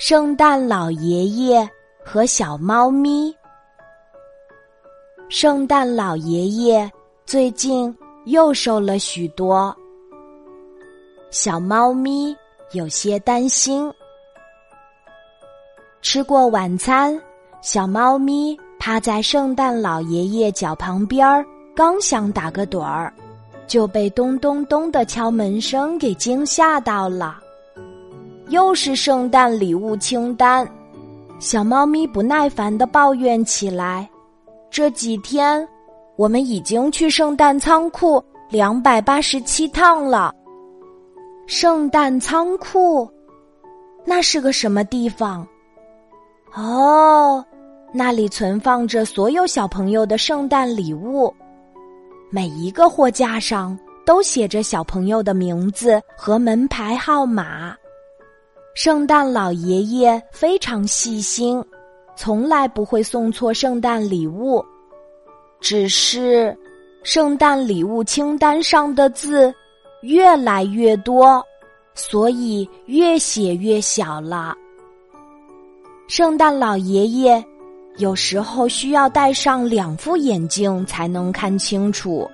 圣诞老爷爷和小猫咪。圣诞老爷爷最近又瘦了许多，小猫咪有些担心。吃过晚餐，小猫咪趴在圣诞老爷爷脚旁边儿，刚想打个盹儿，就被咚咚咚的敲门声给惊吓到了。又是圣诞礼物清单，小猫咪不耐烦的抱怨起来：“这几天，我们已经去圣诞仓库两百八十七趟了。圣诞仓库，那是个什么地方？哦，那里存放着所有小朋友的圣诞礼物，每一个货架上都写着小朋友的名字和门牌号码。”圣诞老爷爷非常细心，从来不会送错圣诞礼物。只是，圣诞礼物清单上的字越来越多，所以越写越小了。圣诞老爷爷有时候需要戴上两副眼镜才能看清楚。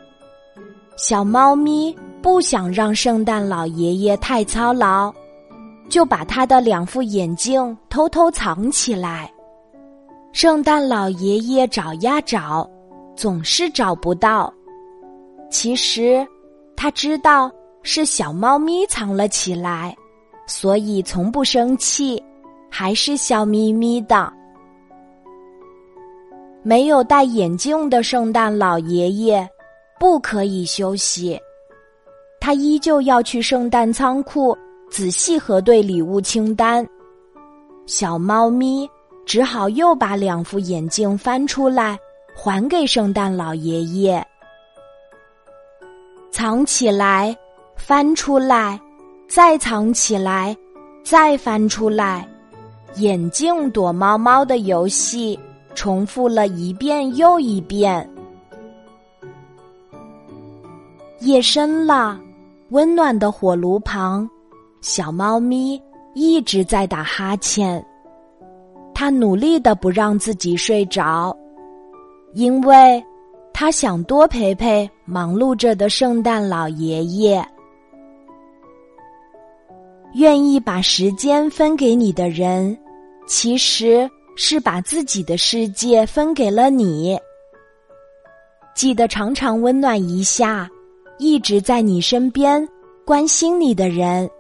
小猫咪不想让圣诞老爷爷太操劳。就把他的两副眼镜偷偷藏起来。圣诞老爷爷找呀找，总是找不到。其实他知道是小猫咪藏了起来，所以从不生气，还是笑眯眯的。没有戴眼镜的圣诞老爷爷不可以休息，他依旧要去圣诞仓库。仔细核对礼物清单，小猫咪只好又把两副眼镜翻出来，还给圣诞老爷爷。藏起来，翻出来，再藏起来，再翻出来，眼镜躲猫猫的游戏重复了一遍又一遍。夜深了，温暖的火炉旁。小猫咪一直在打哈欠，它努力的不让自己睡着，因为它想多陪陪忙碌着的圣诞老爷爷。愿意把时间分给你的人，其实是把自己的世界分给了你。记得常常温暖一下，一直在你身边关心你的人。